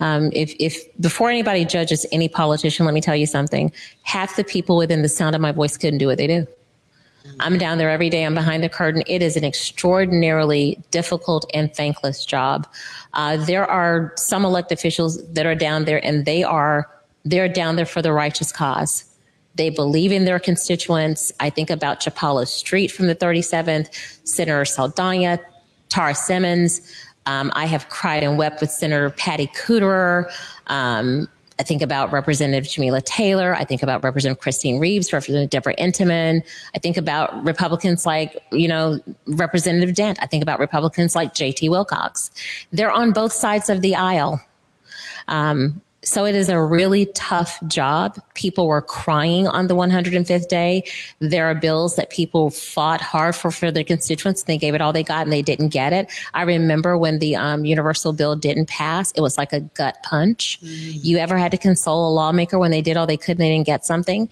Um, if, if before anybody judges any politician, let me tell you something. Half the people within the sound of my voice couldn't do what they do. I'm down there every day. I'm behind the curtain. It is an extraordinarily difficult and thankless job. Uh, there are some elected officials that are down there, and they are they're down there for the righteous cause. They believe in their constituents. I think about Chipalo Street from the 37th, Senator Saldana, Tarra Simmons. Um, I have cried and wept with Senator Patty Kuderer. Um, I think about Representative Jamila Taylor. I think about Representative Kristine Reeves, Representative Debra Entenman. I think about Republicans like, you know, Representative Dent. I think about Republicans like JT Wilcox. They're on both sides of the aisle. Um, So it is a really tough job. People were crying on the 105th day. There are bills that people fought hard for for their constituents. They gave it all they got and they didn't get it. I remember when the um, universal bill didn't pass, it was like a gut punch. Mm. You ever had to console a lawmaker when they did all they could and they didn't get something?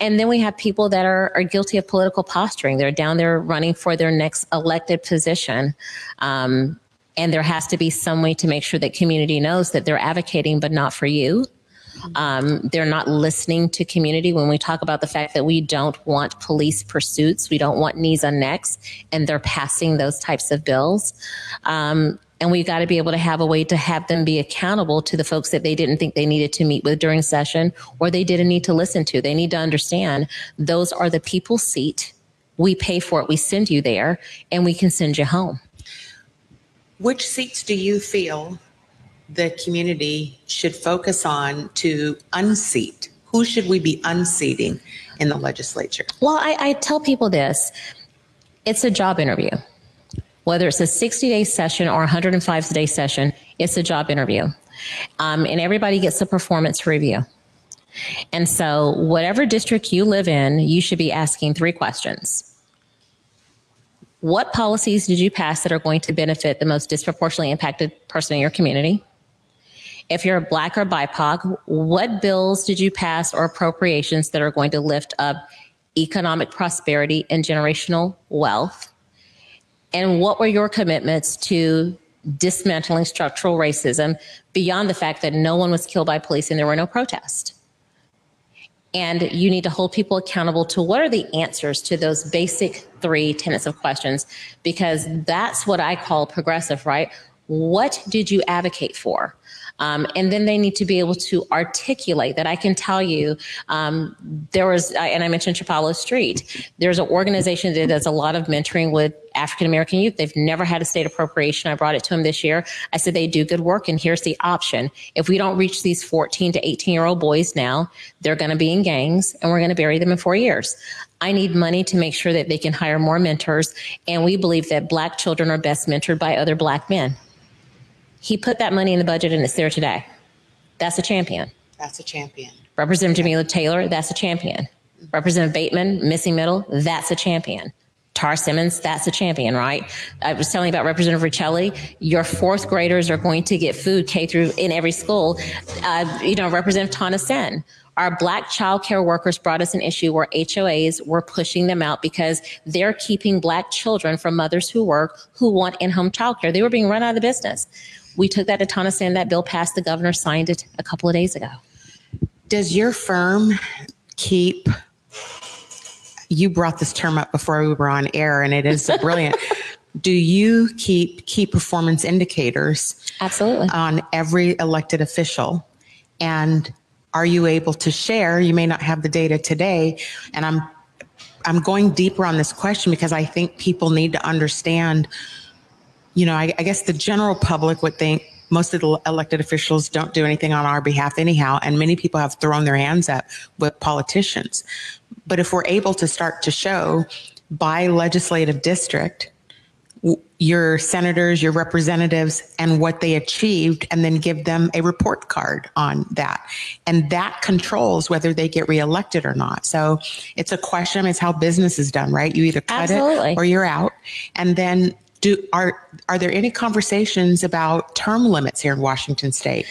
And then we have people that are, are guilty of political posturing. They're down there running for their next elected position. Um, and there has to be some way to make sure that community knows that they're advocating, but not for you. Um, they're not listening to community when we talk about the fact that we don't want police pursuits, we don't want knees on necks, and they're passing those types of bills. Um, and we've got to be able to have a way to have them be accountable to the folks that they didn't think they needed to meet with during session or they didn't need to listen to. They need to understand those are the people's seat. We pay for it, we send you there, and we can send you home. Which seats do you feel the community should focus on to unseat? Who should we be unseating in the legislature? Well, I, I tell people this it's a job interview. Whether it's a 60 day session or 105 day session, it's a job interview. Um, and everybody gets a performance review. And so, whatever district you live in, you should be asking three questions what policies did you pass that are going to benefit the most disproportionately impacted person in your community? If you're a black or BIPOC, what bills did you pass or appropriations that are going to lift up economic prosperity and generational wealth? And what were your commitments to dismantling structural racism beyond the fact that no one was killed by police and there were no protests? And you need to hold people accountable to what are the answers to those basic three tenets of questions, because that's what I call progressive, right? What did you advocate for? Um, and then they need to be able to articulate that. I can tell you, um, there was, and I mentioned Chipalo Street. There's an organization that does a lot of mentoring with African American youth. They've never had a state appropriation. I brought it to them this year. I said they do good work, and here's the option. If we don't reach these 14 to 18 year old boys now, they're going to be in gangs, and we're going to bury them in four years. I need money to make sure that they can hire more mentors, and we believe that Black children are best mentored by other Black men. He put that money in the budget and it's there today. That's a champion. That's a champion. Representative Jamila Taylor, that's a champion. Representative Bateman, missing middle, that's a champion. Tarra Simmons, that's a champion, right? I was telling you about Representative Riccelli. Your fourth graders are going to get food K through in every school. Uh, you know, Representative Tana Senn. Our black child care workers brought us an issue where HOAs were pushing them out because they're keeping black children from mothers who work who want in-home child care. They were being run out of the business. We took that to Tana Senn. That bill passed. The governor signed it a couple of days ago. Does your firm keep? You brought this term up before we were on air, and it is brilliant. Do you keep key performance indicators? Absolutely. On every elected official, and are you able to share? You may not have the data today, and I'm I'm going deeper on this question because I think people need to understand you know, I, I guess the general public would think most of the elected officials don't do anything on our behalf anyhow, and many people have thrown their hands up with politicians. But if we're able to start to show by legislative district your senators, your representatives, and what they achieved, and then give them a report card on that. And that controls whether they get reelected or not. So it's a question. It's how business is done, right? You either cut Absolutely. it or you're out. And then do are are there any conversations about term limits here in Washington State?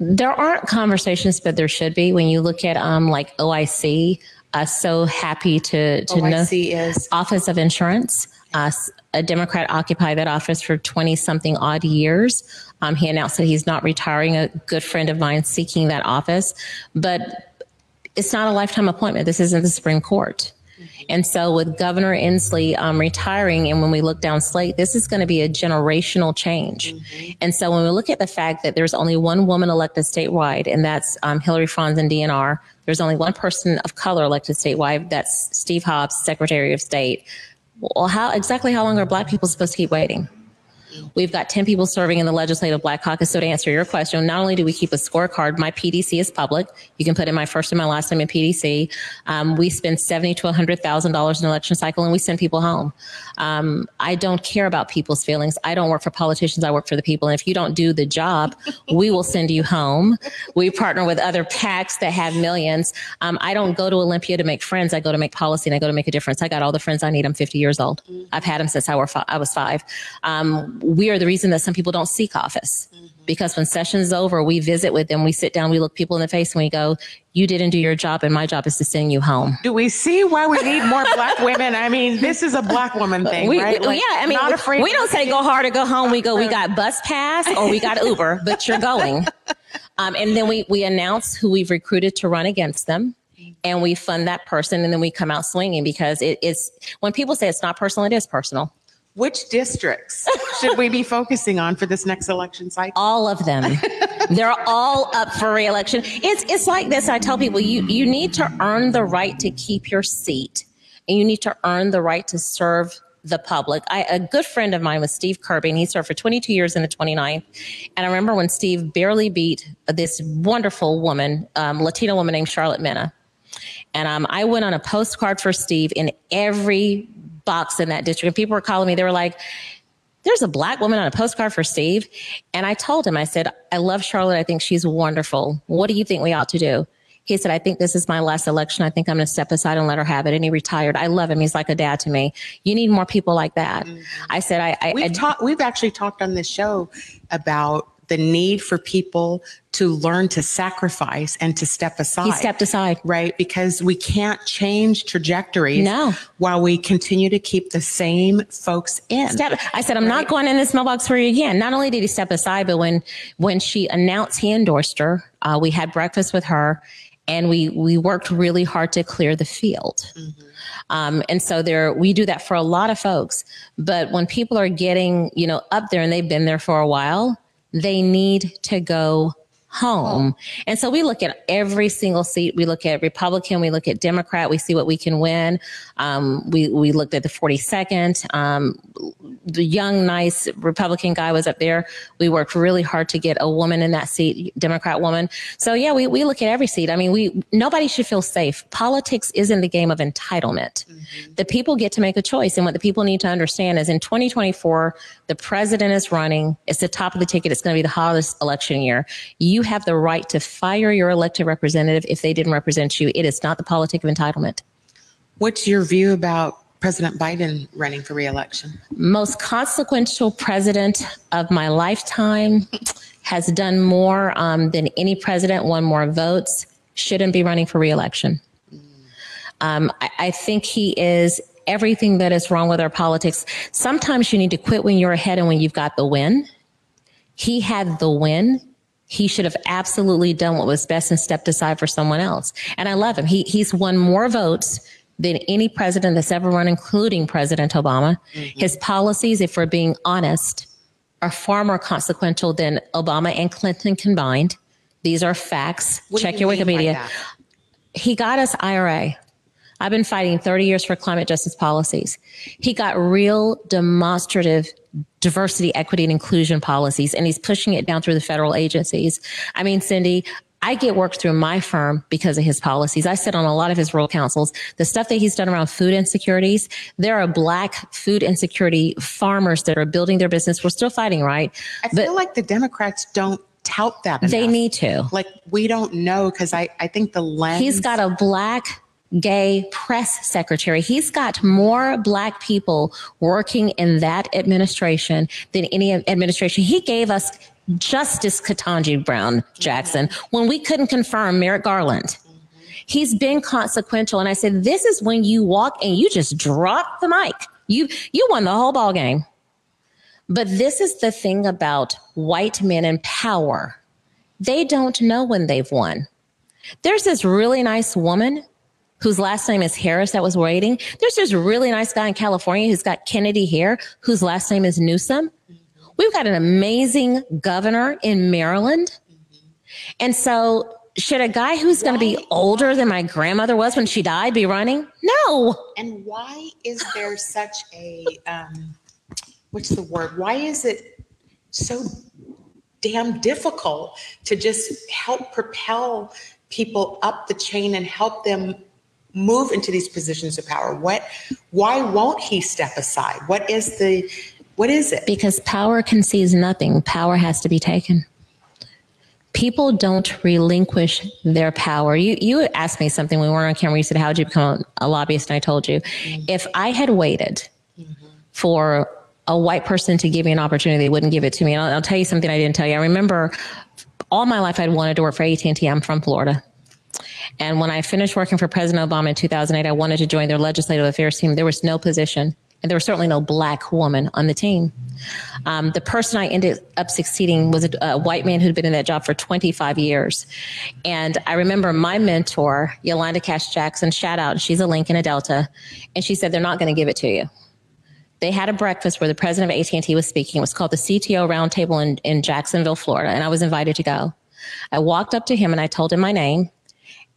There aren't conversations, but there should be. When you look at um like OIC, uh, so happy to to OIC know is Office of Insurance. Uh, a Democrat occupied that office for 20 something odd years. Um, he announced that he's not retiring. A good friend of mine seeking that office, but it's not a lifetime appointment. This isn't the Supreme Court. And so with Governor Inslee um, retiring, and when we look down slate, this is going to be a generational change. Mm-hmm. And so when we look at the fact that there's only one woman elected statewide, and that's um, Hilary Franz and DNR, there's only one person of color elected statewide, that's Steve Hobbs, Secretary of State. Well, how exactly how long are Black people supposed to keep waiting? We've got 10 people serving in the Legislative Black Caucus. So to answer your question, not only do we keep a scorecard, my PDC is public. You can put in my first and my last name in PDC. Um, we spend 70 to $100,000 in election cycle and we send people home. Um, I don't care about people's feelings. I don't work for politicians. I work for the people. And if you don't do the job, we will send you home. We partner with other PACs that have millions. Um, I don't go to Olympia to make friends. I go to make policy and I go to make a difference. I got all the friends I need. I'm 50 years old. I've had them since I, were fi- I was five. Um, we are the reason that some people don't seek office because when session's over, we visit with them, we sit down, we look people in the face, and we go, "You didn't do your job, and my job is to send you home." Do we see why we need more black women? I mean, this is a black woman thing, We, right? we- Like, yeah, I mean, not afraid we don't say go hard or go home. We go, we got bus pass or we got Uber, but you're going. Um, and then we we announce who we've recruited to run against them. And we fund that person, and then we come out swinging because it is when people say it's not personal, it is personal. Which districts should we be focusing on for this next election cycle? all of them. They're all up for reelection. It's it's like this i tell people you you need to earn the right to keep your seat and you need to earn the right to serve the public. I, a good friend of mine was steve kirby and he served for 22 years in the 29th and i remember when steve barely beat this wonderful woman um, latina woman named Sharlett Mena. And um, I went on a postcard for Steve in every box in that district. And people were calling me, they were like, there's a black woman on a postcard for Steve. And I told him, I said, I love Sharlett. I think she's wonderful. What do you think we ought to do? He said, I think this is my last election. I think I'm going to step aside and let her have it. And he retired. I love him. He's like a dad to me. You need more people like that. Mm-hmm. I said, I, I, I We've talked. We've actually talked on this show about the need for people to learn to sacrifice and to step aside. he stepped aside. right? Because we can't change trajectories No. while we continue to keep the same folks in. step. I said, I'm not going in this mailbox for you again. Not only did he step aside, but when when she announced he endorsed her, uh, we had breakfast with her, and we we worked really hard to clear the field. Um, and so there, we do that for a lot of folks. But when people are getting, you know, up there and they've been there for a while, they need to go home. And so we look at every single seat. We look at Republican, we look at Democrat, we see what we can win. Um, we, we looked at the 42nd. Um, the young, nice Republican guy was up there. We worked really hard to get a woman in that seat, Democrat woman. So yeah, we, we look at every seat. I mean, we, nobody should feel safe. Politics isn't the game of entitlement. The people get to make a choice. And what the people need to understand is in 2024, the president is running. It's the top of the ticket. It's going to be the hottest election year. You have the right to fire your elected representative if they didn't represent you. It is not the politic of entitlement. What's your view about President Biden running for reelection? most consequential president of my lifetime has done more um, than any president, won more votes, shouldn't be running for reelection. Um, I, I think he is everything that is wrong with our politics. Sometimes you need to quit when you're ahead and when you've got the win. He had the win. He should have absolutely done what was best and stepped aside for someone else. And I love him. He, he's won more votes than any president that's ever run, including President Obama. Mm-hmm. His policies, if we're being honest, are far more consequential than Obama and Clinton combined. These are facts. What Check you your Wikipedia. He got us IRA. I've been fighting 30 years for climate justice policies. He got real demonstrative diversity, equity, and inclusion policies, and he's pushing it down through the federal agencies. I mean, Cindi, I get work through my firm because of his policies. I sit on a lot of his rural councils. The stuff that he's done around food insecurities, there are black food insecurity farmers that are building their business. We're still fighting, right? I But feel like the Democrats don't tout that. they need to. Like we don't know because I I think the lens. He's got a black gay press secretary. He's got more black people working in that administration than any administration. He gave us Justice Ketanji Brown Jackson when we couldn't confirm Merrick Garland. He's been consequential. And I said, this is when you walk and you just drop the mic. You, you won the whole ball game. But this is the thing about white men in power. They don't know when they've won. There's this really nice woman whose last name is Harris that was waiting. There's this really nice guy in California who's got Kennedy hair, whose last name is Newsom. We've got an amazing governor in Maryland. And so, should a guy who's going to be older than my grandmother was when she died be running? No. And why is there such a um, what's the word? Why is it so damn difficult to just help propel people up the chain and help them move into these positions of power? What why won't he step aside? What is the what is it? Because power concedes nothing. Power has to be taken. People don't relinquish their power. You you asked me something when we weren't on camera. You said, "How did you become a lobbyist?" And I told you, mm-hmm. if I had waited mm-hmm. for a white person to give me an opportunity, they wouldn't give it to me. And I'll, I'll tell you something I didn't tell you. I remember all my life I'd wanted to work for AT&T. I'm from Florida. And when I finished working for President Obama in 2008, I wanted to join their legislative affairs team. There was no position, and there was certainly no black woman on the team. Um, the person I ended up succeeding was a, a, white man who'd been in that job for 25 years. And I remember my mentor, Yolanda Cash Jackson, shout out, she's a Lincoln, a Delta, and she said, they're not going to give it to you they had a breakfast where the president of AT&T was speaking. It was called the CTO Roundtable in, in Jacksonville, Florida, and I was invited to go. I walked up to him and I told him my name,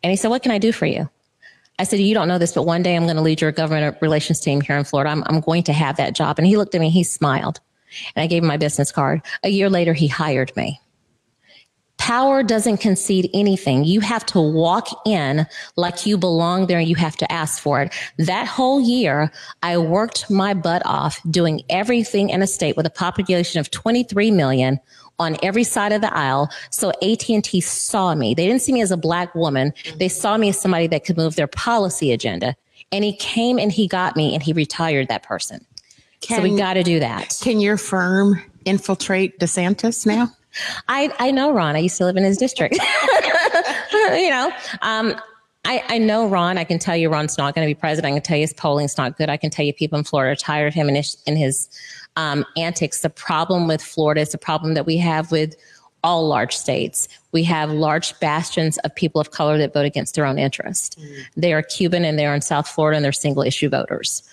and he said, "What can I do for you?" I said, "You don't know this, but one day I'm going to lead your government relations team here in Florida. I'm, I'm going to have that job." And he looked at me, he smiled, and I gave him my business card. A year later, he hired me. Power doesn't concede anything. You have to walk in like you belong there and you have to ask for it. That whole year, I worked my butt off doing everything in a state with a population of 23 million on every side of the aisle. So AT&T saw me. They didn't see me as a black woman. They saw me as somebody that could move their policy agenda. And he came and he got me and he retired that person. Can, so we got to do that. Can your firm infiltrate DeSantis now? I, I know Ron. I used to live in his district. you know, um, I, I know Ron. I can tell you Ron's not going to be president. I can tell you his polling's not good. I can tell you people in Florida are tired of him and his, and his um, antics. The problem with Florida is the problem that we have with all large states. We have large bastions of people of color that vote against their own interest. Mm. They are Cuban and they're in South Florida and they're single issue voters.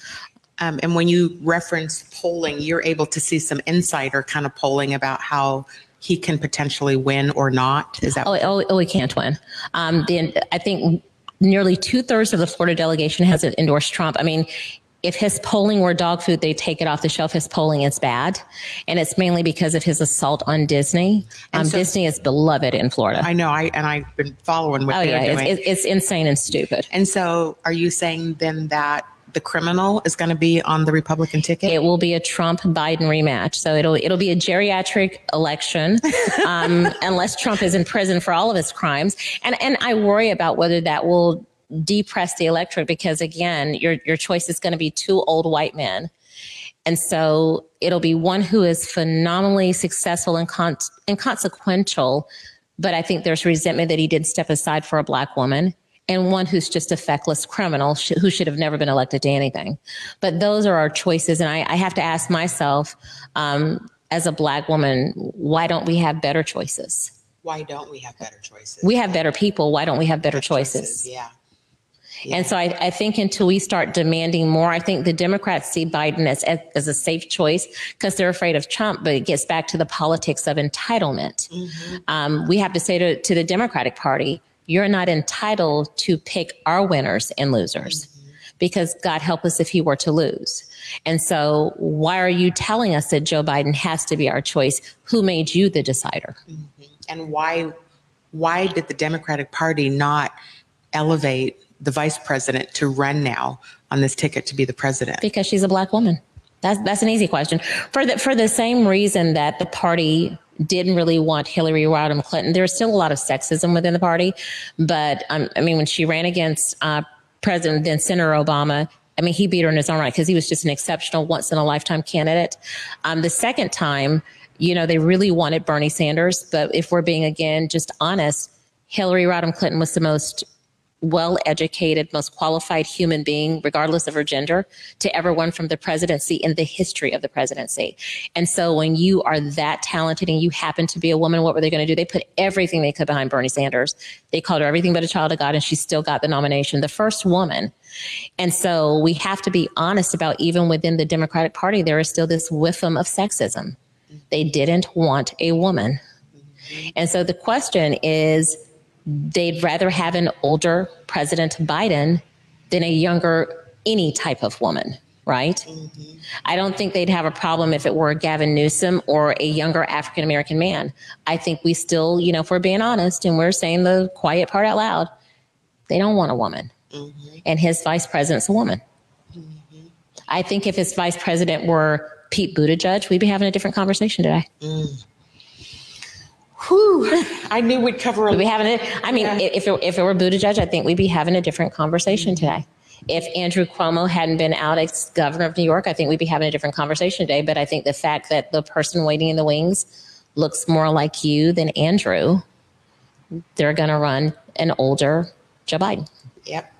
Um, and when you reference polling, you're able to see some insider kind of polling about how he can potentially win or not? Is that? Oh, oh, oh he can't win. Um, the, I think nearly two thirds of the Florida delegation has endorsed Trump. I mean, if his polling were dog food, they take it off the shelf. His polling is bad, and it's mainly because of his assault on Disney. Um, so, Disney is beloved in Florida. I know, I and I've been following what oh, they're yeah, doing. It's, it's insane and stupid. And so, are you saying then that the criminal is going to be on the Republican ticket? It will be a Trump Biden rematch. So it'll it'll be a geriatric election, um, unless Trump is in prison for all of his crimes. And and I worry about whether that will depress the electorate because again, your your choice is going to be two old white men. And so it'll be one who is phenomenally successful and, con- and consequential, but I think there's resentment that he did step aside for a black woman and one who's just a feckless criminal sh- who should have never been elected to anything. But those are our choices. And I, I have to ask myself, um, as a black woman, why don't we have better choices? Why don't we have better choices? We have better people. Why don't we have better, better choices? choices? Yeah. Yeah. And so I, I, think until we start demanding more, I think the Democrats see Biden as, as a safe choice because they're afraid of Trump, but it gets back to the politics of entitlement. Mm-hmm. Um, we have to say to, to the Democratic Party, you're not entitled to pick our winners and losers mm-hmm. because God help us if he were to lose. And so why are you telling us that Joe Biden has to be our choice? Who made you the decider? Mm-hmm. And why why did the Democratic Party not elevate the vice president to run now on this ticket to be the president? Because she's a black woman. That's that's an easy question. For the for the same reason that the party didn't really want Hillary Rodham Clinton. There's still a lot of sexism within the party, but um, I mean, when she ran against uh, President then Senator Obama, I mean, he beat her in his own right because he was just an exceptional, once in a lifetime candidate. Um, the second time, you know, they really wanted Bernie Sanders, but if we're being again just honest, Hillary Rodham Clinton was the most well educated, most qualified human being, regardless of her gender, to ever win from the presidency in the history of the presidency. And so when you are that talented and you happen to be a woman, what were they going to do? They put everything they could behind Bernie Sanders. They called her everything but a child of God, and she still got the nomination, the first woman. And so we have to be honest about even within the Democratic Party, there is still this whiffum of sexism. They didn't want a woman. And so the question is, they'd rather have an older President Biden than a younger any type of woman right? Mm-hmm. I don't think they'd have a problem if it were Gavin Newsom or a younger African American man. I think we still, you know, if we're being honest and we're saying the quiet part out loud, they don't want a woman. Mm-hmm. And his vice president's a woman. Mm-hmm. I think if his vice president were Pete Buttigieg, we'd be having a different conversation today. Mm. Whew, I knew we'd cover a We'd be having it. I mean, if, it, if it were Buttigieg, I think we'd be having a different conversation mm-hmm. today. If Andrew Cuomo hadn't been out as governor of New York, I think we'd be having a different conversation today. But I think the fact that the person waiting in the wings looks more like you than Andrew, they're going to run an older Joe Biden. Yep.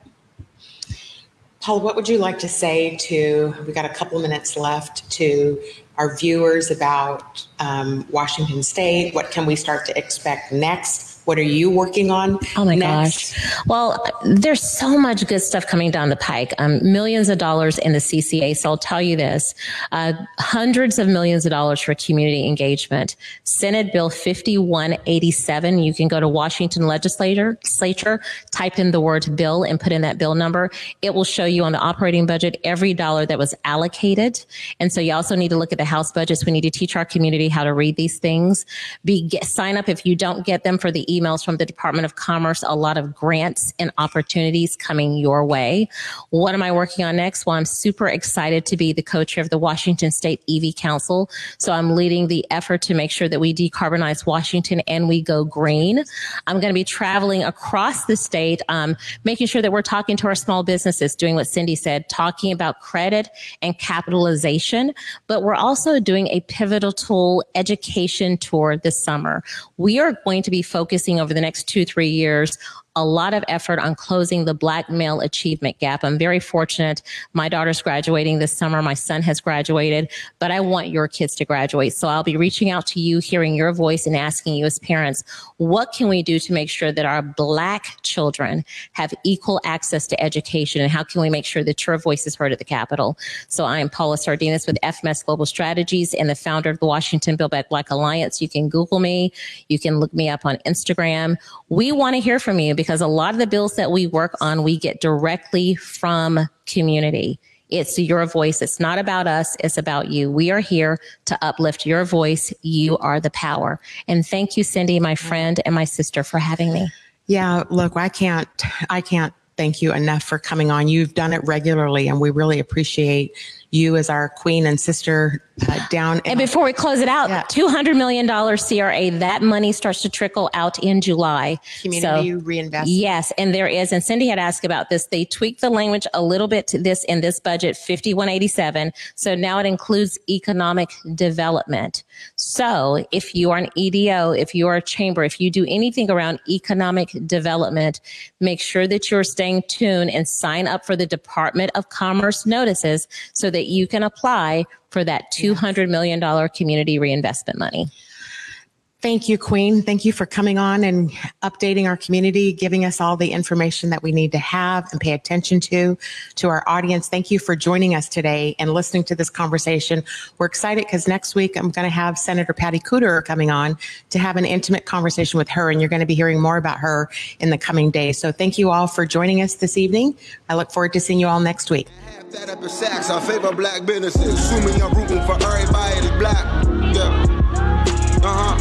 Paul, what would you like to say to, we got a couple minutes left, to our viewers about um, Washington State? What can we start to expect next? What are you working on? Oh my next? gosh. Well, there's so much good stuff coming down the pike. Um, millions of dollars in the CCA. So I'll tell you this uh, hundreds of millions of dollars for community engagement. Senate Bill 5187. You can go to Washington Legislature, type in the word bill and put in that bill number. It will show you on the operating budget every dollar that was allocated. And so you also need to look at the House budgets. We need to teach our community how to read these things. Be, get, sign up if you don't get them for the emails from the Department of Commerce, a lot of grants and opportunities coming your way. What am I working on next? Well, I'm super excited to be the co-chair of the Washington State EV Council. So I'm leading the effort to make sure that we decarbonize Washington and we go green. I'm going to be traveling across the state, um, making sure that we're talking to our small businesses, doing what Cindi said, talking about credit and capitalization. But we're also doing a pivotal education tour this summer. We are going to be focusing over the next two, three years a lot of effort on closing the black male achievement gap. I'm very fortunate. My daughter's graduating this summer. My son has graduated, but I want your kids to graduate. So I'll be reaching out to you, hearing your voice and asking you as parents, what can we do to make sure that our black children have equal access to education? And how can we make sure that your voice is heard at the Capitol? So I am Paula Sardinas with FMS Global Strategies and the founder of the Washington Build Back Black Alliance. You can Google me. You can look me up on Instagram. We want to hear from you because a lot of the bills that we work on, we get directly from community. It's your voice. It's not about us. It's about you. We are here to uplift your voice. You are the power. And thank you, Cindi, my friend and my sister for having me. Yeah, look, I can't, I can't thank you enough for coming on. You've done it regularly and we really appreciate you as our queen and sister uh, down. And before we close it out, yeah. $200 million CRA, that money starts to trickle out in July. Community so, reinvestment. Yes, and there is. And Cindi had asked about this. They tweaked the language a little bit to this in this budget, 5187. So now it includes economic development. So if you are an EDO, if you are a chamber, if you do anything around economic development, make sure that you're staying tuned and sign up for the Department of Commerce notices so that that you can apply for that $200 million community reinvestment money. Thank you, Queen. Thank you for coming on and updating our community, giving us all the information that we need to have and pay attention to. To our audience, thank you for joining us today and listening to this conversation. We're excited because next week I'm going to have Senator Patty Kuderer coming on to have an intimate conversation with her, and you're going to be hearing more about her in the coming days. So thank you all for joining us this evening. I look forward to seeing you all next week. That up favor black businesses. Assuming rooting for everybody black. Yeah.